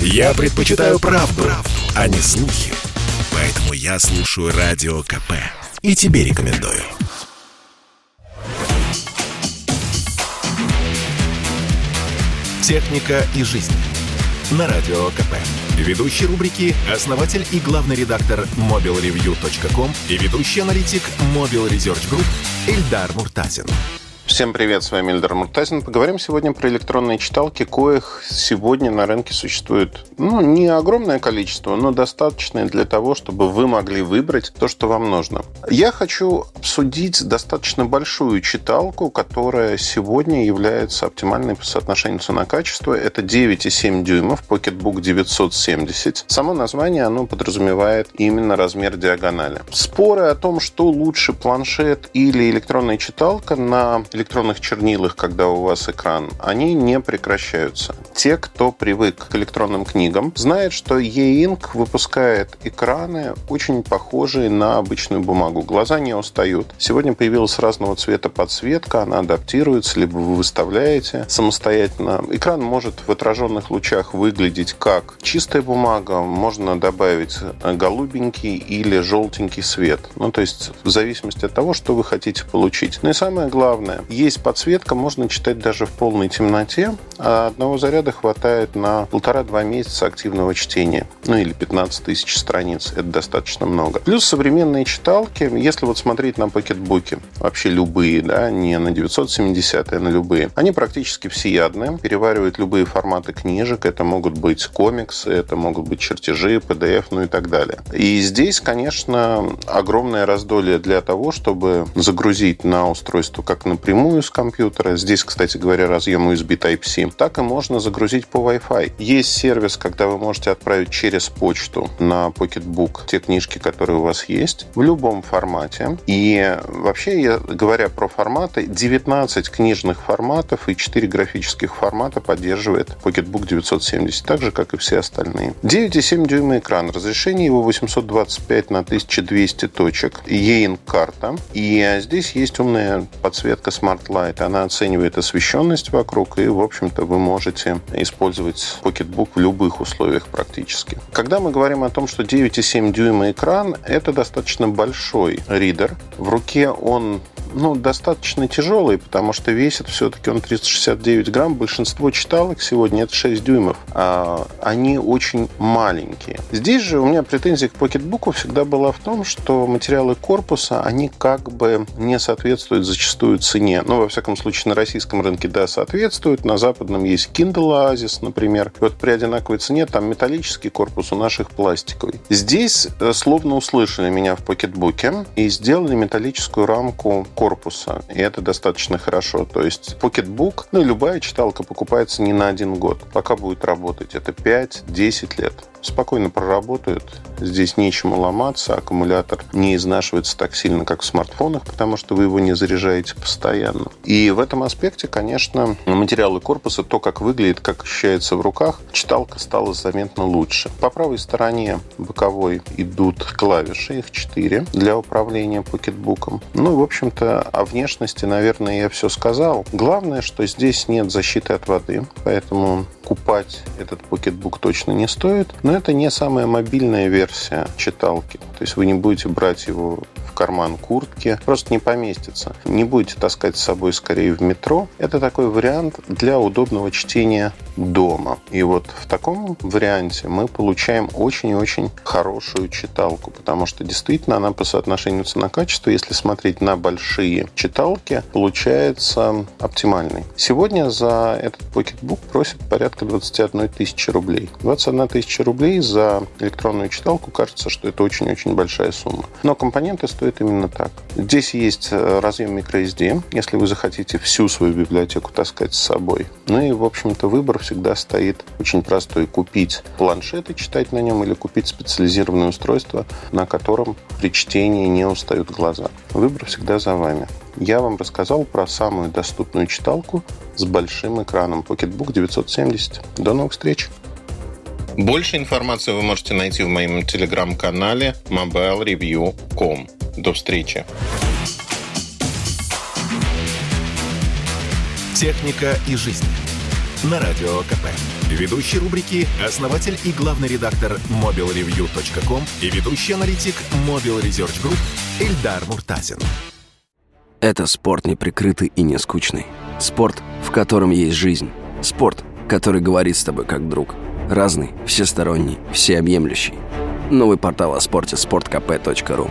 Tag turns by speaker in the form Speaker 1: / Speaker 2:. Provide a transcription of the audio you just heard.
Speaker 1: Я предпочитаю правду, правду, а не слухи. Поэтому я слушаю Радио КП. И тебе рекомендую. Техника и жизнь. На Радио КП. Ведущий рубрики – основатель и главный редактор mobilreview.com и ведущий аналитик Mobile Research Group Эльдар Муртазин.
Speaker 2: Всем привет, с вами Эльдар Муртазин. Поговорим сегодня про электронные читалки, коих сегодня на рынке существует, ну, не огромное количество, но достаточное для того, чтобы вы могли выбрать то, что вам нужно. Я хочу обсудить достаточно большую читалку, которая сегодня является оптимальной по соотношению цена-качество. Это 9,7 дюймов, PocketBook 970. Само название, оно подразумевает именно размер диагонали. Споры о том, что лучше планшет или электронная читалка на электронных чернилах, когда у вас экран, они не прекращаются. Те, кто привык к электронным книгам, знают, что E-Ink выпускает экраны, очень похожие на обычную бумагу. Глаза не устают. Сегодня появилась разного цвета подсветка, она адаптируется, либо вы выставляете самостоятельно. Экран может в отраженных лучах выглядеть как чистая бумага, можно добавить голубенький или желтенький свет. Ну, то есть в зависимости от того, что вы хотите получить. Ну и самое главное, есть подсветка, можно читать даже в полной темноте, а одного заряда хватает на полтора-два месяца активного чтения. Ну или 15 тысяч страниц. Это достаточно много. Плюс современные читалки, если вот смотреть на покетбуки, вообще любые, да, не на 970, а на любые, они практически всеядные, переваривают любые форматы книжек. Это могут быть комиксы, это могут быть чертежи, PDF, ну и так далее. И здесь, конечно, огромное раздолье для того, чтобы загрузить на устройство как напрямую напрямую с компьютера. Здесь, кстати говоря, разъем USB Type-C. Так и можно загрузить по Wi-Fi. Есть сервис, когда вы можете отправить через почту на Pocketbook те книжки, которые у вас есть, в любом формате. И вообще, я, говоря про форматы, 19 книжных форматов и 4 графических формата поддерживает Pocketbook 970, так же, как и все остальные. 9,7 дюйма экран. Разрешение его 825 на 1200 точек. E-Ink карта. И здесь есть умная подсветка Smart Light. Она оценивает освещенность вокруг, и, в общем-то, вы можете использовать Pocketbook в любых условиях практически. Когда мы говорим о том, что 9,7 дюйма экран, это достаточно большой ридер. В руке он ну, достаточно тяжелый, потому что весит все-таки он 369 грамм. Большинство читалок сегодня это 6 дюймов. А они очень маленькие. Здесь же у меня претензия к покетбуку всегда была в том, что материалы корпуса, они как бы не соответствуют зачастую цене. Ну, во всяком случае, на российском рынке, да, соответствуют. На западном есть Kindle Oasis, например. Вот при одинаковой цене там металлический корпус, у наших пластиковый. Здесь э, словно услышали меня в покетбуке и сделали металлическую рамку корпуса. И это достаточно хорошо. То есть Pocketbook, ну любая читалка покупается не на один год. Пока будет работать, это 5-10 лет спокойно проработают. Здесь нечему ломаться, аккумулятор не изнашивается так сильно, как в смартфонах, потому что вы его не заряжаете постоянно. И в этом аспекте, конечно, материалы корпуса, то, как выглядит, как ощущается в руках, читалка стала заметно лучше. По правой стороне боковой идут клавиши, их 4 для управления PocketBook ом. Ну, в общем-то, о внешности, наверное, я все сказал. Главное, что здесь нет защиты от воды, поэтому купать этот PocketBook точно не стоит. Но это не самая мобильная версия читалки. То есть вы не будете брать его карман куртки, просто не поместится. Не будете таскать с собой скорее в метро. Это такой вариант для удобного чтения дома. И вот в таком варианте мы получаем очень-очень хорошую читалку, потому что действительно она по соотношению цена-качество, если смотреть на большие читалки, получается оптимальной. Сегодня за этот покетбук просят порядка 21 тысячи рублей. 21 тысяча рублей за электронную читалку кажется, что это очень-очень большая сумма. Но компоненты стоят именно так. Здесь есть э, разъем microSD, если вы захотите всю свою библиотеку таскать с собой. Ну и, в общем-то, выбор всегда стоит очень простой. Купить планшет и читать на нем или купить специализированное устройство, на котором при чтении не устают глаза. Выбор всегда за вами. Я вам рассказал про самую доступную читалку с большим экраном PocketBook 970. До новых встреч!
Speaker 3: Больше информации вы можете найти в моем телеграм-канале mobilereview.com. До встречи!
Speaker 1: Техника и жизнь на Радио КП. Ведущий рубрики – основатель и главный редактор mobilreview.com и ведущий аналитик Mobile Research Group Эльдар Муртазин.
Speaker 4: Это спорт неприкрытый и не скучный. Спорт, в котором есть жизнь. Спорт, который говорит с тобой как друг. Разный, всесторонний, всеобъемлющий. Новый портал о спорте – sportkp.ru